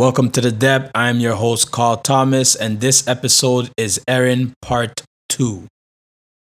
Welcome to the Dep. I'm your host, Carl Thomas, and this episode is Erin Part 2.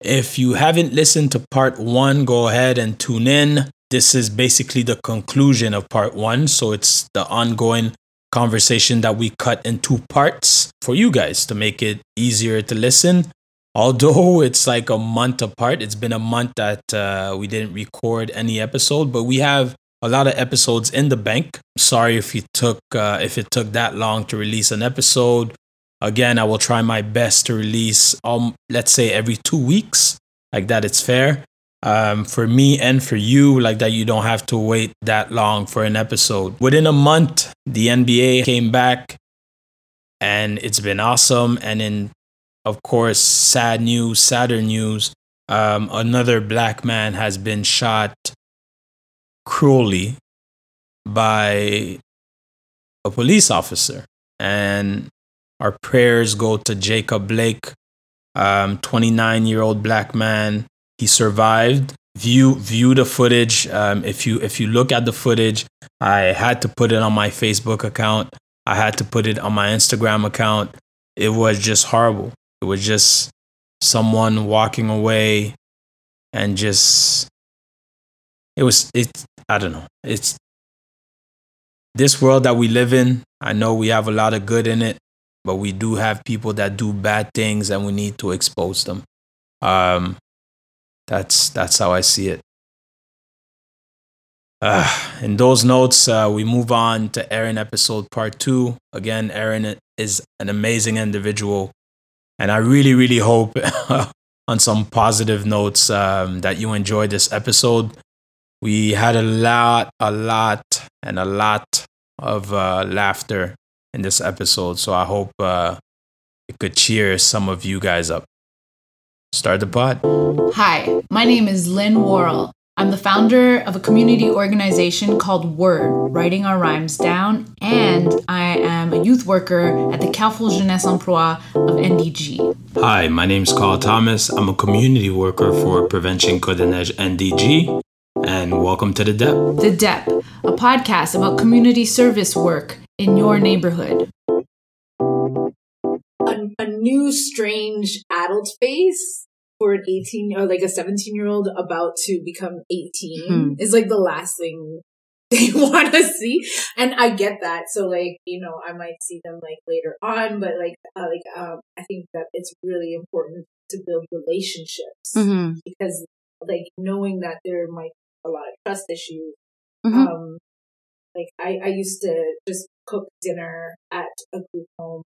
If you haven't listened to Part 1, go ahead and tune in. This is basically the conclusion of Part 1, so it's the ongoing conversation that we cut in two parts for you guys to make it easier to listen. Although it's like a month apart, it's been a month that uh, we didn't record any episode, but we have a lot of episodes in the bank. Sorry if you took uh, if it took that long to release an episode. Again, I will try my best to release um let's say every two weeks, like that. It's fair um, for me and for you, like that. You don't have to wait that long for an episode. Within a month, the NBA came back, and it's been awesome. And in of course, sad news, sadder news. Um, another black man has been shot cruelly by a police officer. And our prayers go to Jacob Blake, um, 29 year old black man. He survived. View view the footage. Um, if you if you look at the footage, I had to put it on my Facebook account. I had to put it on my Instagram account. It was just horrible. It was just someone walking away and just it was it I don't know. It's this world that we live in. I know we have a lot of good in it, but we do have people that do bad things, and we need to expose them. Um, that's that's how I see it. Uh, in those notes, uh, we move on to Erin episode part two. Again, Erin is an amazing individual, and I really, really hope on some positive notes um, that you enjoyed this episode we had a lot, a lot, and a lot of uh, laughter in this episode. So I hope uh, it could cheer some of you guys up. Start the pod. Hi, my name is Lynn Worrell. I'm the founder of a community organization called Word, Writing Our Rhymes Down, and I am a youth worker at the Carrefour Jeunesse Emploi of NDG. Hi, my name is Carl Thomas. I'm a community worker for Prevention Côte-des-Neiges NDG, and welcome to The Dep. The Dep, a podcast about community service work in your neighborhood. A, a new, strange adult face for an 18 or like a 17 year old about to become 18 hmm. is like the last thing they want to see and i get that so like you know i might see them like later on but like uh, like um i think that it's really important to build relationships mm-hmm. because like knowing that there might a lot of trust issues. Mm-hmm. Um, like I, I used to just cook dinner at a group home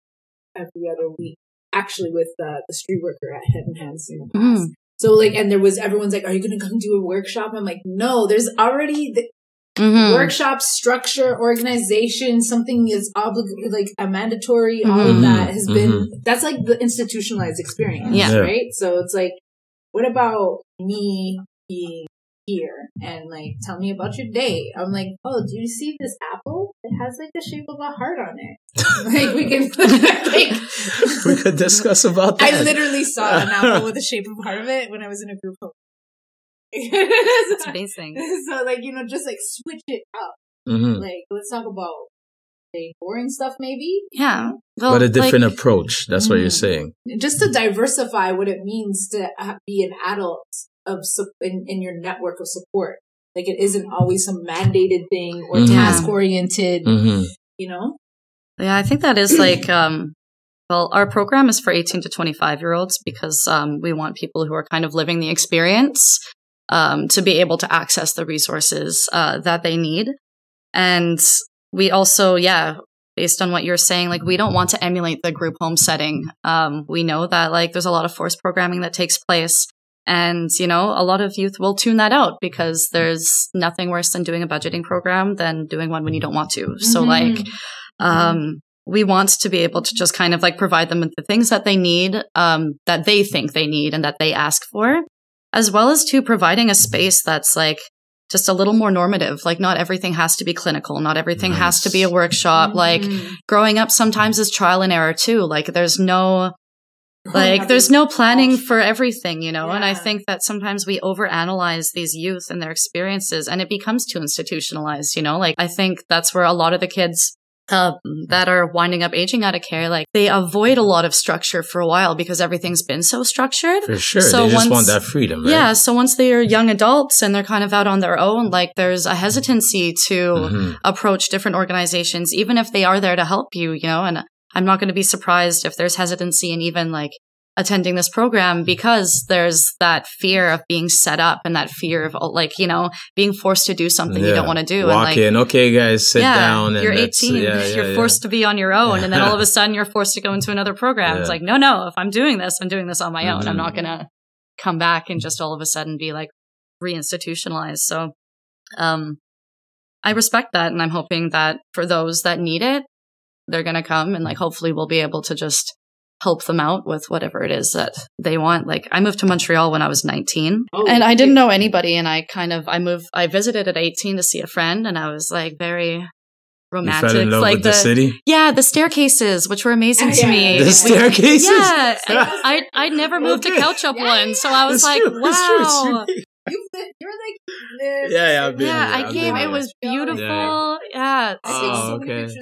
every other week, actually with uh, the street worker at Head and Hands in the past. Mm. So like, and there was everyone's like, "Are you going to come do a workshop?" I'm like, "No, there's already the mm-hmm. workshop structure, organization. Something is obligated, like a mandatory. Mm-hmm. All of that has been mm-hmm. that's like the institutionalized experience, yeah. right? So it's like, what about me being here and like tell me about your day. I'm like, oh, do you see this apple? It has like the shape of a heart on it. like we can like we could discuss about that. I literally saw an apple with the shape of a heart of it when I was in a group home. It's amazing. So like you know, just like switch it up. Mm-hmm. Like let's talk about boring stuff maybe yeah well, but a different like, approach that's mm, what you're mm. saying just to diversify what it means to be an adult of in, in your network of support. Like it isn't always some mandated thing or mm-hmm. task oriented, mm-hmm. you know? Yeah, I think that is like, um, well, our program is for 18 to 25 year olds because um, we want people who are kind of living the experience um, to be able to access the resources uh, that they need. And we also, yeah, based on what you're saying, like we don't want to emulate the group home setting. Um, we know that like there's a lot of forced programming that takes place. And, you know, a lot of youth will tune that out because there's nothing worse than doing a budgeting program than doing one when you don't want to. Mm-hmm. So like, um, we want to be able to just kind of like provide them with the things that they need, um, that they think they need and that they ask for, as well as to providing a space that's like just a little more normative. Like not everything has to be clinical. Not everything nice. has to be a workshop. Mm-hmm. Like growing up sometimes is trial and error too. Like there's no, like there's no planning for everything, you know? Yeah. And I think that sometimes we overanalyze these youth and their experiences and it becomes too institutionalized, you know? Like I think that's where a lot of the kids um, that are winding up aging out of care, like they avoid a lot of structure for a while because everything's been so structured. For sure. So they just once- want that freedom, right? Yeah. So once they're young adults and they're kind of out on their own, like there's a hesitancy to Mhm. approach different organizations, even if they are there to help you, you know, and I'm not going to be surprised if there's hesitancy in even like attending this program because there's that fear of being set up and that fear of like, you know, being forced to do something you don't want to do. Walk and like, in. Okay, guys, sit down. And you're 18. yeah, yeah, you're yeah. forced to be on your own. And then all of a sudden you're forced to go into another program. It's like, no, no, if I'm doing this, I'm doing this on my own. I'm not going to come back and just all of a sudden be like reinstitutionalized. So, um, I respect that. And I'm hoping that for those that need it, they're going to come and like, hopefully we'll be able to just help them out with whatever it is that they want. Like I moved to Montreal when I was 19 Oh, and I didn't know anybody and I kind of I moved I visited at 18 to see a friend and I was like very You romantic fell in love like with the, city? yeah the staircases which were amazing to me The staircases? yeah I I never moved Okay. to Couchup Yeah, one so I was It's like true, it's true, it's wow true. You li- you're like live- Yeah, yeah, I've been yeah there, I came it was beautiful Yeah. yeah I see Oh, so many okay.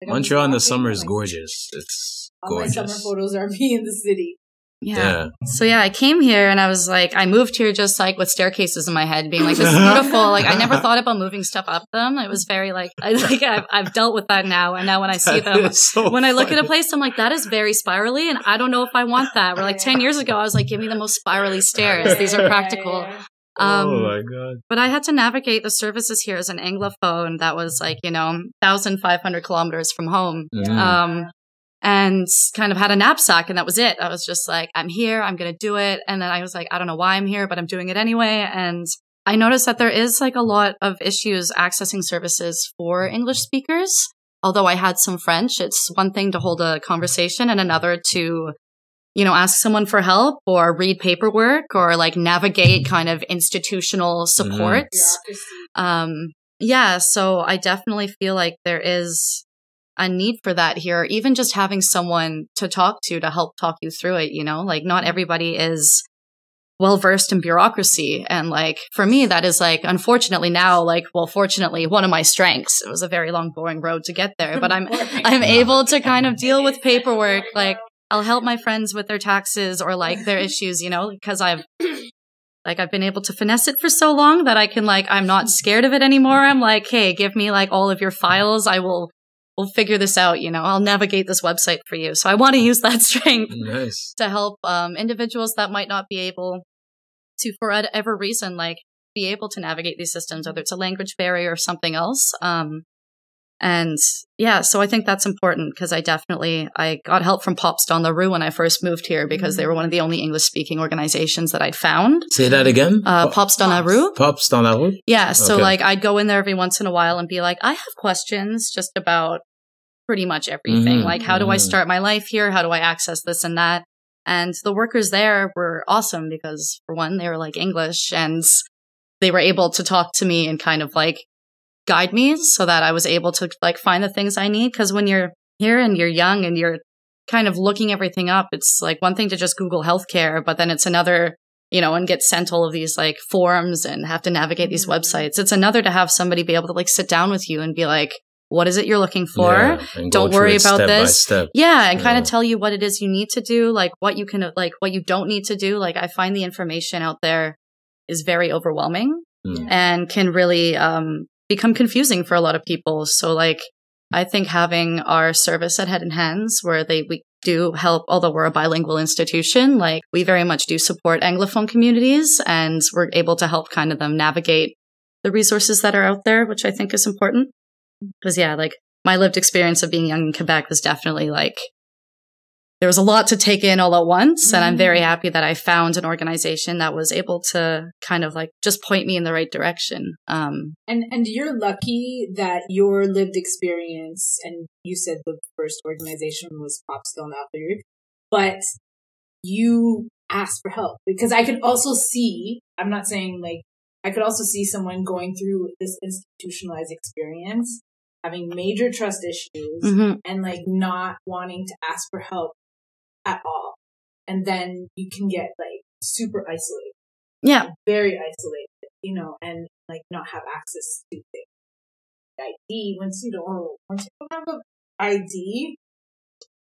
Pictures of Montreal. Like, I'm Montreal in the summer is like, gorgeous. It's All my summer photos are me in the city. yeah. Yeah. So yeah, I came here and I was like, I moved here just like with staircases in my head, being like, this is beautiful. Like I never thought about moving stuff up them. It was very like, I like I've, I've dealt with that now, and now when I see That them, so when I look at a place, I'm like, that is very spirally, and I don't know if I want that. Where like ten years ago, I was like, give me the most spirally stairs. These are practical. Um, oh my god. but I had to navigate the services here as an anglophone that was like, you know, 1,500 kilometers from home. Mhm. Um, and kind of had a knapsack and that was it. I was just like, I'm here, I'm going to do it. And then I was like, I don't know why I'm here, but I'm doing it anyway. And I noticed that there is like a lot of issues accessing services for English speakers. Although I had some French, it's one thing to hold a conversation and another to, you know, ask someone for help or read paperwork or like navigate kind of institutional supports. Bureaucracy. Um, yeah, so I definitely feel like there is a need for that here, even just having someone to talk to to help talk you through it, you know, like not everybody is well versed in bureaucracy. And like for me, that is like, unfortunately now, like, well, fortunately, one of my strengths. It was a very long, boring road to get there, but I'm, I'm able to kind of deal with paperwork. Like I'll help my friends with their taxes or like their issues, you know, because I've like I've been able to finesse it for so long that I can like I'm not scared of it anymore. I'm like, hey, give me like all of your files. I will we'll figure this out, you know. I'll navigate this website for you. So I want to use that strength Nice. to help um, individuals that might not be able to, for whatever reason, like be able to navigate these systems, whether it's a language barrier or something else. Um, and yeah, so I think that's important because I definitely I got help from Pops dans la rue when I first moved here because they were one of the only English speaking organizations that I'd found. Say that again. Uh, Pop- Pops dans la rue. Pops dans la rue. Yeah, so Okay. like I'd go in there every once in a while and be like, I have questions just about pretty much everything. Mhm, Like, how do I mhm. start my life here? How do I access this and that? And the workers there were awesome because, for one, they were like English and they were able to talk to me and kind of like guide me so that I was able to like find the things I need. Cause when you're here and you're young and you're kind of looking everything up, it's like one thing to just Google healthcare, but then it's another you know, and get sent all of these like forms and have to navigate these websites. It's another to have somebody be able to like sit down with you and be like, what is it you're looking for? Yeah, Don't worry about this. Yeah, and kind Yeah. of tell you what it is you need to do, like what you can, like what you don't need to do. Like I find the information out there is very overwhelming Mm. and can really um, become confusing for a lot of people. So like, I think having our service at Head and Hands, where they we do help, although we're a bilingual institution, like we very much do support Anglophone communities, and we're able to help kind of them navigate the resources that are out there, which I think is important. Because yeah, like my lived experience of being young in Quebec was definitely like there was a lot to take in all at once. And I'm very Mm. happy that I found an organization that was able to kind of like just point me in the right direction. Um, And and you're lucky that your lived experience, and you said the first organization was Pops Don't After, but you asked for help because I could also see. I'm not saying like I could also see someone going through this institutionalized experience, having major trust issues, mhm. and like not wanting to ask for help at all, and then you can get like super isolated Yeah. very isolated, you know, and like not have access to things. ID. Once you don't, once you don't have an ID,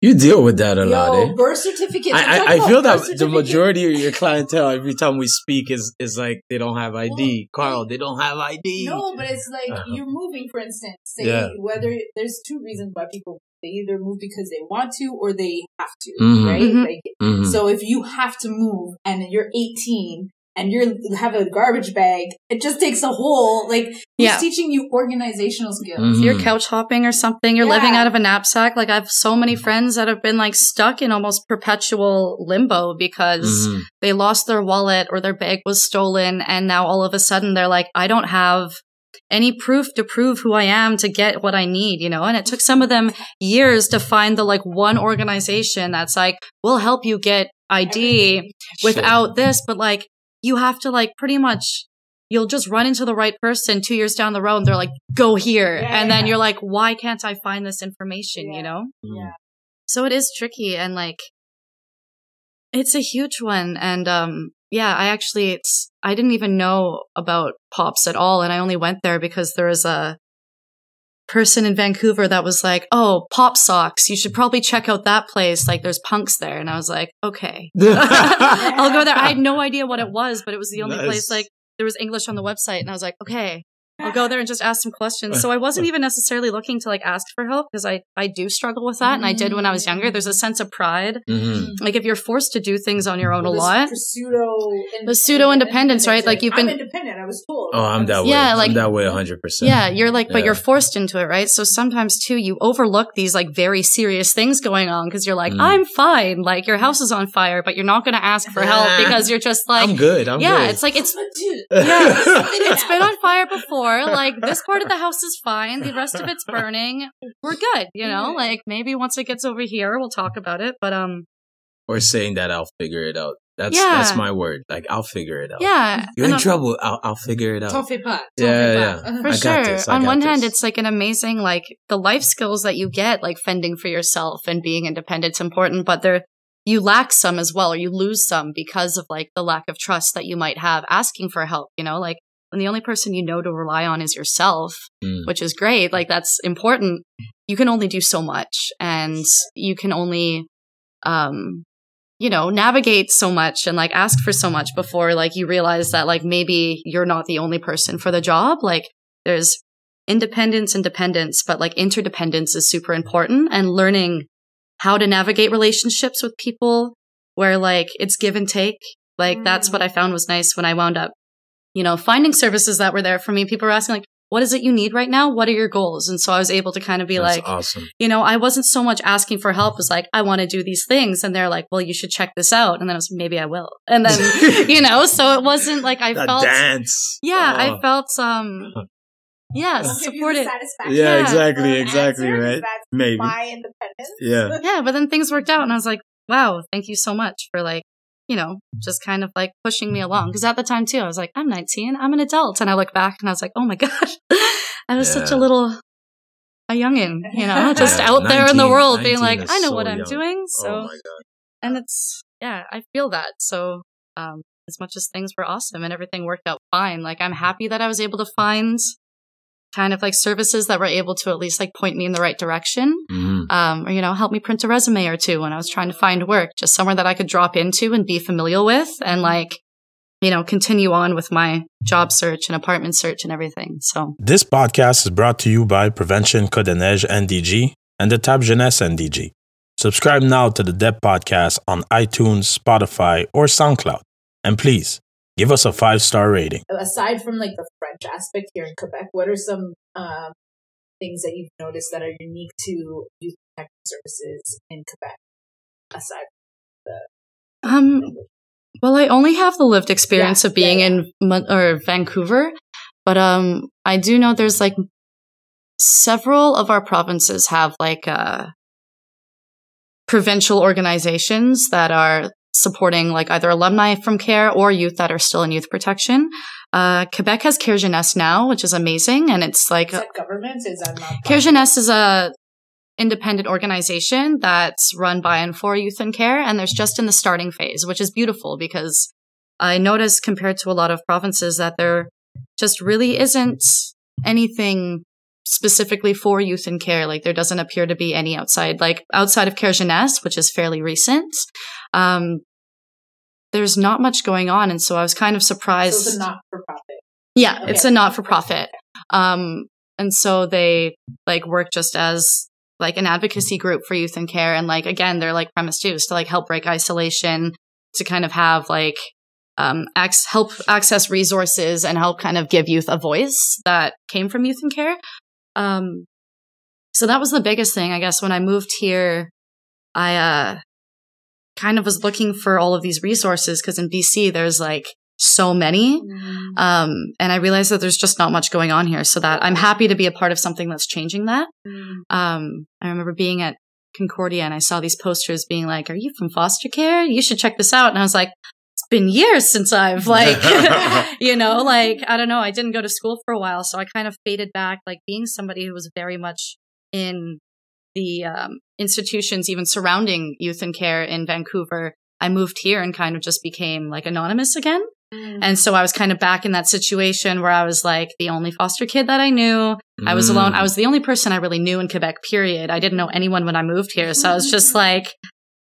You deal with that a lot, yo, eh? birth certificates. I'm I, I, I feel that the majority of your clientele every time we speak is is like they don't have ID. Carl, they don't have ID. No, but it's like Uh-huh. you're moving, for instance. Say Yeah. whether there's two reasons why people they either move because they want to or they have to, Mhm. right? Mhm. Like Mhm. so, if you have to move and you're 18 and you're you have a garbage bag, it just takes a whole like who's Yeah. teaching you organizational skills. Mhm. You're couch hopping or something. You're living out of a knapsack. Like I have so many friends that have been like stuck in almost perpetual limbo because Mhm. they lost their wallet or their bag was stolen. And now all of a sudden they're like, I don't have any proof to prove who I am to get what I need, you know? And it took some of them years to find the like one organization that's like, we'll help you get ID without this, but like you have to like pretty much you'll just run into the right person two years down the road and they're like, go here. Yeah, and then yeah. you're like, why can't I find this information, Yeah. you know? Yeah. So it is tricky and like it's a huge one. And um yeah, I actually it's I didn't even know about pops at all and I only went there because there was a person in Vancouver that was like, "Oh, pop socks. You should probably check out that place. Like there's punks there." And I was like, "Okay." I'll go there. I had no idea what it was, but it was the only Nice. place like there was English on the website and I was like, "Okay." I'll go there and just ask some questions. So I wasn't even necessarily looking to like ask for help because I I do struggle with that and I did when I was younger. There's a sense of pride. Mhm. Like if you're forced to do things on your own a Well, this lot. Pseudo The pseudo-independence, right? Like, you've I'm been- independent. I was told. Oh, I'm that way. Yeah, like- I'm that way 100. percent Yeah, you're like, but you're forced into it, right? So sometimes too, you overlook these like very serious things going on because you're like, Mm. I'm fine. Like your house is on fire, but you're not going to ask for help because you're just like, I'm good. I'm yeah, good. it's like, it's, yeah, it's been on fire before. Like this part of the house is fine. The rest of it's burning. We're good. You know, like maybe once it gets over here, we'll talk about it. But, um, or saying that I'll figure it out. That's Yeah. that's my word. Like I'll figure it out. yeah. You're And in on- trouble. I'll I'll figure it out. Toffee pot. Yeah, Toffee yeah. pot. For I got sure. this, I On got one hand, it's like an amazing, like the life skills that you get, like fending for yourself and being independent's important, but there, you lack some as well, or you lose some because of like the lack of trust that you might have asking for help, you know, like when the only person you know to rely on is yourself, Mm. which is great. Like that's important. You can only do so much and you can only, um, you know, navigate so much and like ask for so much before like you realize that like maybe you're not the only person for the job. Like there's independence and dependence, but like interdependence is super important and learning how to navigate relationships with people where like it's give and take. Like that's what I found was nice when I wound up, you know, finding services that were there for me. People were asking like, what is it you need right now? What are your goals? And so I was able to kind of be That's like, awesome. you know, I wasn't so much asking for help as like, I want to do these things. And they're like, well, you should check this out. And then I was, maybe I will. And then, you know, so it wasn't like I that felt, dance. yeah, Oh. I felt, um, yeah, Give you supported. Yeah, Yeah. exactly, exactly, answer. right? That's Maybe. my independence. Yeah. Yeah, but then things worked out and I was like, wow, thank you so much for like, you know, just kind of like pushing me along. Cause at the time too, I was like, I'm 19, I'm an adult. And I look back and I was like, oh my gosh, I was such a little, a youngin, you know, just Yeah, out there in the world being like, I know so what I'm young. doing. So, oh and it's, yeah, I feel that. So, um, as much as things were awesome and everything worked out fine, like I'm happy that I was able to find kind of like services that were able to at least like point me in the right direction Mhm. um, or you know help me print a resume or two when i was trying to find work just somewhere that i could drop into and be familiar with and like you know continue on with my job search and apartment search and everything so This podcast is brought to you by Prevention Côte-des-Neiges NDG and the Tab Jeunesse NDG. Subscribe now to the DEP podcast on iTunes, Spotify, or SoundCloud. And please give us a five star rating. Aside from like the French aspect here in Quebec, what are some um, things that you've noticed that are unique to youth protection services in Quebec? Aside from the um well i only have the lived experience Yeah, of being yeah, in Mon- or vancouver but um i do know there's like several of our provinces have like uh provincial organizations that are supporting like either alumni from care or youth that are still in youth protection. Uh, Quebec has Care Jeunesse now, which is amazing. And it's like, is government? Is that not Care Jeunesse is a independent organization that's run by and for youth in care. And there's just in the starting phase, which is beautiful because I noticed compared to a lot of provinces that there just really isn't anything specifically for youth in care. Like there doesn't appear to be any outside, like outside of Care Jeunesse, which is fairly recent. Um, there's not much going on, and so I was kind of surprised. So it's a not for profit. Yeah, Okay. it's a not for profit. Um, and so they like work just as like an advocacy group for youth in care. And like, again, they're like premise too, is to like help break isolation, to kind of have like, um, ac- help access resources and help kind of give youth a voice that came from youth in care. Um, so that was the biggest thing, I guess, when I moved here, I, uh, kind of was looking for all of these resources because in BC, there's like so many. Um, and I realized that there's just not much going on here. So that I'm happy to be a part of something that's changing that. Um, I remember being at Concordia and I saw these posters being like, are you from foster care? You should check this out. And I was like, been years since I've like, you know, like, I don't know. I didn't go to school for a while. So I kind of faded back, like being somebody who was very much in the, um, institutions, even surrounding youth and care in Vancouver. I moved here and kind of just became like anonymous again. And so I was kind of back in that situation where I was like the only foster kid that I knew. I was alone. I was the only person I really knew in Quebec, period. I didn't know anyone when I moved here. So I was just like,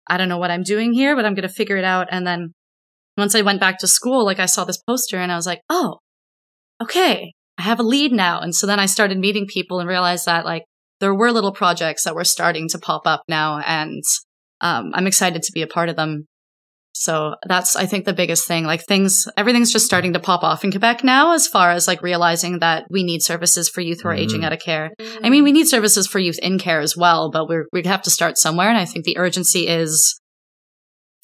I don't know what I'm doing here, but I'm going to figure it out. And then once I went back to school, like I saw this poster and I was like, oh, okay, I have a lead now. And so then I started meeting people and realized that like there were little projects that were starting to pop up now. And um, I'm excited to be a part of them. So that's, I think, the biggest thing. Like things, everything's just starting to pop off in Quebec now, as far as like realizing that we need services for youth who are aging Mhm. out of care. I mean, we need services for youth in care as well, but we're, we have to start somewhere. And I think the urgency is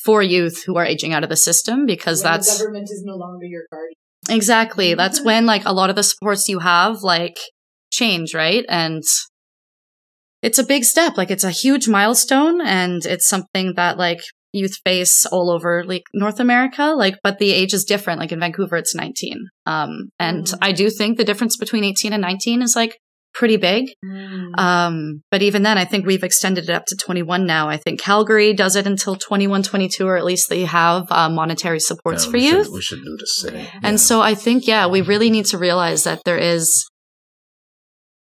for youth who are aging out of the system because When that's the government is no longer your guardian. exactly, that's when like a lot of the supports you have like change, right? And it's a big step. Like it's a huge milestone and it's something that like youth face all over like North America. Like, but the age is different. Like in Vancouver, it's 19. Um, and Mhm. I do think the difference between 18 and 19 is like pretty big. Um, but even then, I think we've extended it up to 21 now. I think Calgary does it until 21, 22, or at least they have uh, monetary supports Yeah, for you. we should do the same. And so I think, yeah, we really need to realize that there is,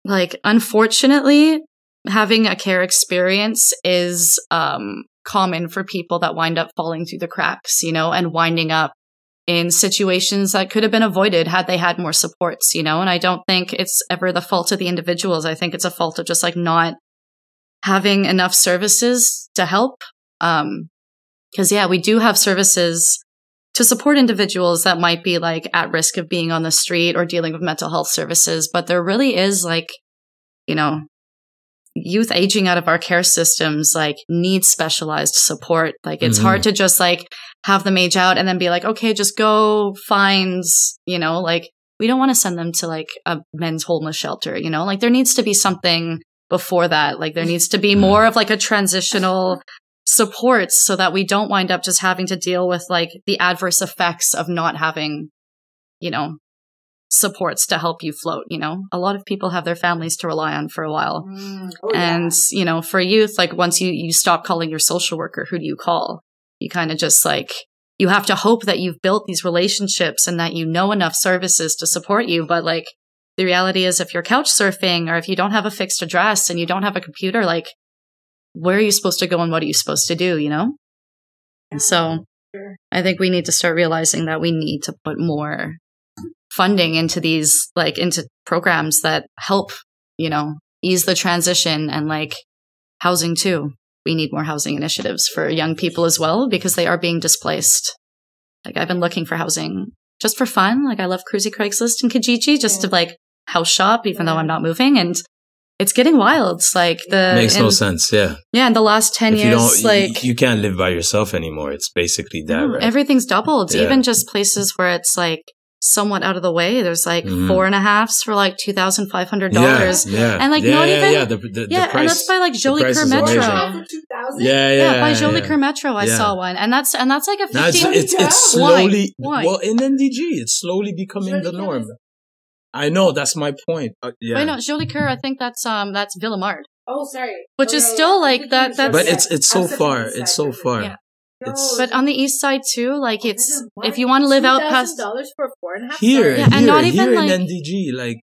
like, unfortunately, having a care experience is um, common for people that wind up falling through the cracks, you know, and winding up in situations that could have been avoided had they had more supports, you know. And I don't think it's ever the fault of the individuals. I think it's a fault of just like not having enough services to help. Um, because yeah, we do have services to support individuals that might be like at risk of being on the street or dealing with mental health services. But there really is like, you know, youth aging out of our care systems like need specialized support. Like it's Mhm. hard to just like have them age out and then be like, okay, just go find, you know, like we don't want to send them to like a men's homeless shelter, you know, like there needs to be something before that. Like there needs to be more of like a transitional supports so that we don't wind up just having to deal with like the adverse effects of not having, you know, supports to help you float, you know. A lot of people have their families to rely on for a while. Mm. Oh, yeah. And, you know, for youth, like once you you stop calling your social worker, who do you call? You kind of just like you have to hope that you've built these relationships and that you know enough services to support you, but like the reality is if you're couch surfing or if you don't have a fixed address and you don't have a computer, like where are you supposed to go and what are you supposed to do, you know? And so I think we need to start realizing that we need to put more funding into these, like into programs that help, you know, ease the transition and like housing too. We need more housing initiatives for young people as well because they are being displaced. Like I've been looking for housing just for fun. Like I love Cruisy Craigslist and Kijiji just to like house shop, even though I'm not moving. And it's getting wild. It's like the Makes no sense. Yeah. Yeah, in the last ten if years, don't, you- like you, can't live by yourself anymore. It's basically that, no, right? everything's doubled. Yeah. Even just places where it's like somewhat out of the way. There's like Mhm. four and a halfs for like two thousand five hundred dollars. yeah, And, like, yeah, not yeah, even- yeah. The, the, Yeah, the price, and that's by like Jolie price Kerr Metro. amazing. Half of 2000? yeah, yeah, Yeah, by Jolie yeah. Kerr Metro, I Yeah. saw one, and that's and that's like a Now it's, fifteen. it's, it's slowly Why? well in NDG. It's slowly becoming the norm. Kerr I know that's my point. Uh, yeah, Wait, no, Jolicoeur. I think that's um that's Ville-Émard. Oh, sorry. Which Oh, is no, still, yeah. like, I'm that- that's- but it's it's so far. It's so insider. far. Yeah. It's But on the east side too, like it's if you want to live out past dollars for four and a half. here, stars? Yeah, and here, not even, here like- in NDG, like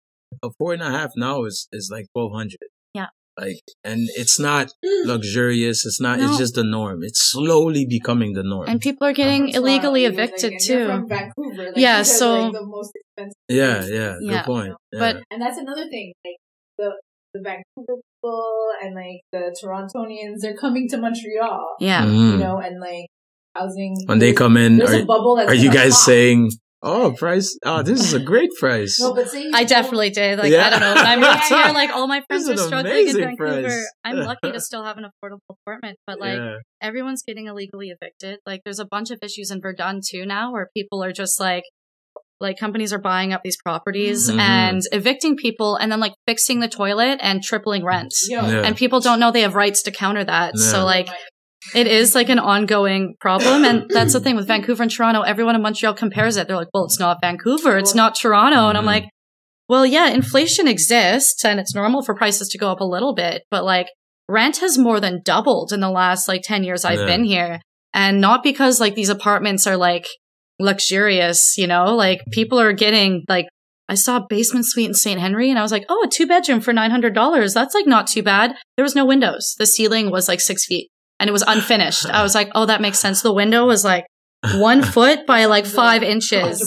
a four and a half now is is like twelve hundred. Yeah. Like, and it's not mm. luxurious. It's not. No. It's just the norm. It's slowly becoming the norm. And people are getting That's why illegally I was like, evicted too. From Vancouver, like, Yeah, these so- like, the most expensive. yeah, places. yeah, Yeah. Good point. Yeah. But and that's another thing. Like the the Vancouver people and like the Torontonians, they're coming to Montreal. Yeah. Mhm. You know, and like housing. when they come in, are, a bubble. That's are you guys pop. saying, "Oh, price? Oh, this is a great price"? No, but say you I definitely did. Like Yeah. I don't know. When I moved here, like all my friends are struggling in Vancouver. price. I'm lucky to still have an affordable apartment, but like yeah. everyone's getting illegally evicted. Like there's a bunch of issues in Verdun too now where people are just like like companies are buying up these properties Mhm. and evicting people and then like fixing the toilet and tripling rents. Yo, Yeah. And people don't know they have rights to counter that. Yeah. So like it is like an ongoing problem. And that's the thing with Vancouver and Toronto. Everyone in Montreal compares it. They're like, well, it's not Vancouver. It's not Toronto. And I'm Mhm. like, well, yeah, inflation exists and it's normal for prices to go up a little bit, but like rent has more than doubled in the last like 10 years I've Yeah. been here. And not because like these apartments are like luxurious, you know, like people are getting like, I saw a basement suite in St. Henri and I was like, oh, a two bedroom for $900. That's like not too bad. There was no windows. The ceiling was like six feet and it was unfinished. I was like, oh, that makes sense. The window was like one foot by like five inches.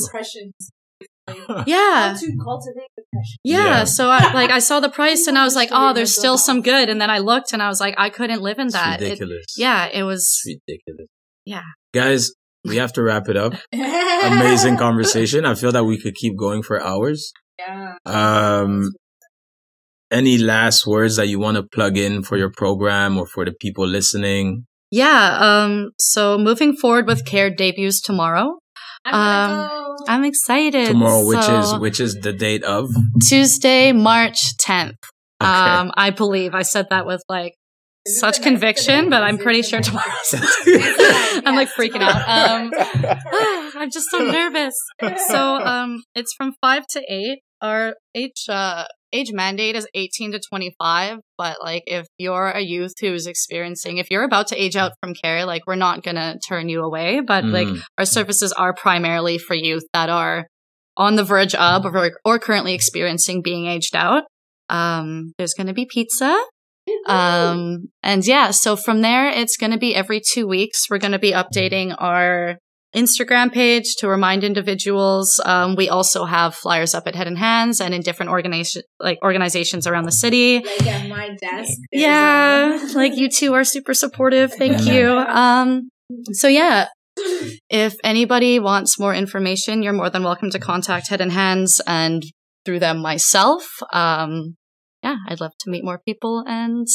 Yeah. How to cultivate depression. Yeah, Yeah. so I like I saw the price and I was like, oh, there's still some good. And then I looked and I was like, I couldn't live in It's that. It- ridiculous. yeah, it was. It's ridiculous. Yeah. Guys, we have to wrap it up. Amazing conversation. I feel that we could keep going for hours. Yeah. Um, any last words that you want to plug in for your program or for the people listening? Yeah. Um. So moving forward with Care debuts tomorrow. I'm Um. I'm excited. Tomorrow, which is which is the date of? Tuesday, March 10th. Okay. Um, I believe I said that with like Is it such conviction, but I'm pretty sure the tomorrow's. I'm like freaking out. Um. I'm just so nervous. So um, it's from five to eight. Our age uh, age mandate is 18 to 25, but like if you're a youth who's experiencing, if you're about to age out from care, like we're not gonna turn you away. But like Mhm. our services are primarily for youth that are on the verge of or, or currently experiencing being aged out. Um, there's gonna be pizza. Um, and yeah, so from there, it's going to be every two weeks. We're going to be updating our Instagram page to remind individuals. Um, we also have flyers up at Head and Hands and in different organization, like organizations around the city. like at my desk. Yeah, like you two are super supportive. Thank you. Um, so yeah, if anybody wants more information, you're more than welcome to contact Head and Hands and through them myself. Um, yeah, I'd love to meet more people and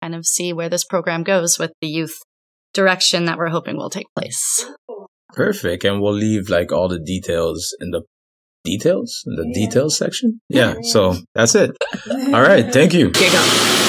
kind of see where this program goes with the youth direction that we're hoping will take place. Perfect. And we'll leave like all the details in the details in the Yeah. details section. Yeah. So that's it. All right. Thank you. Giga.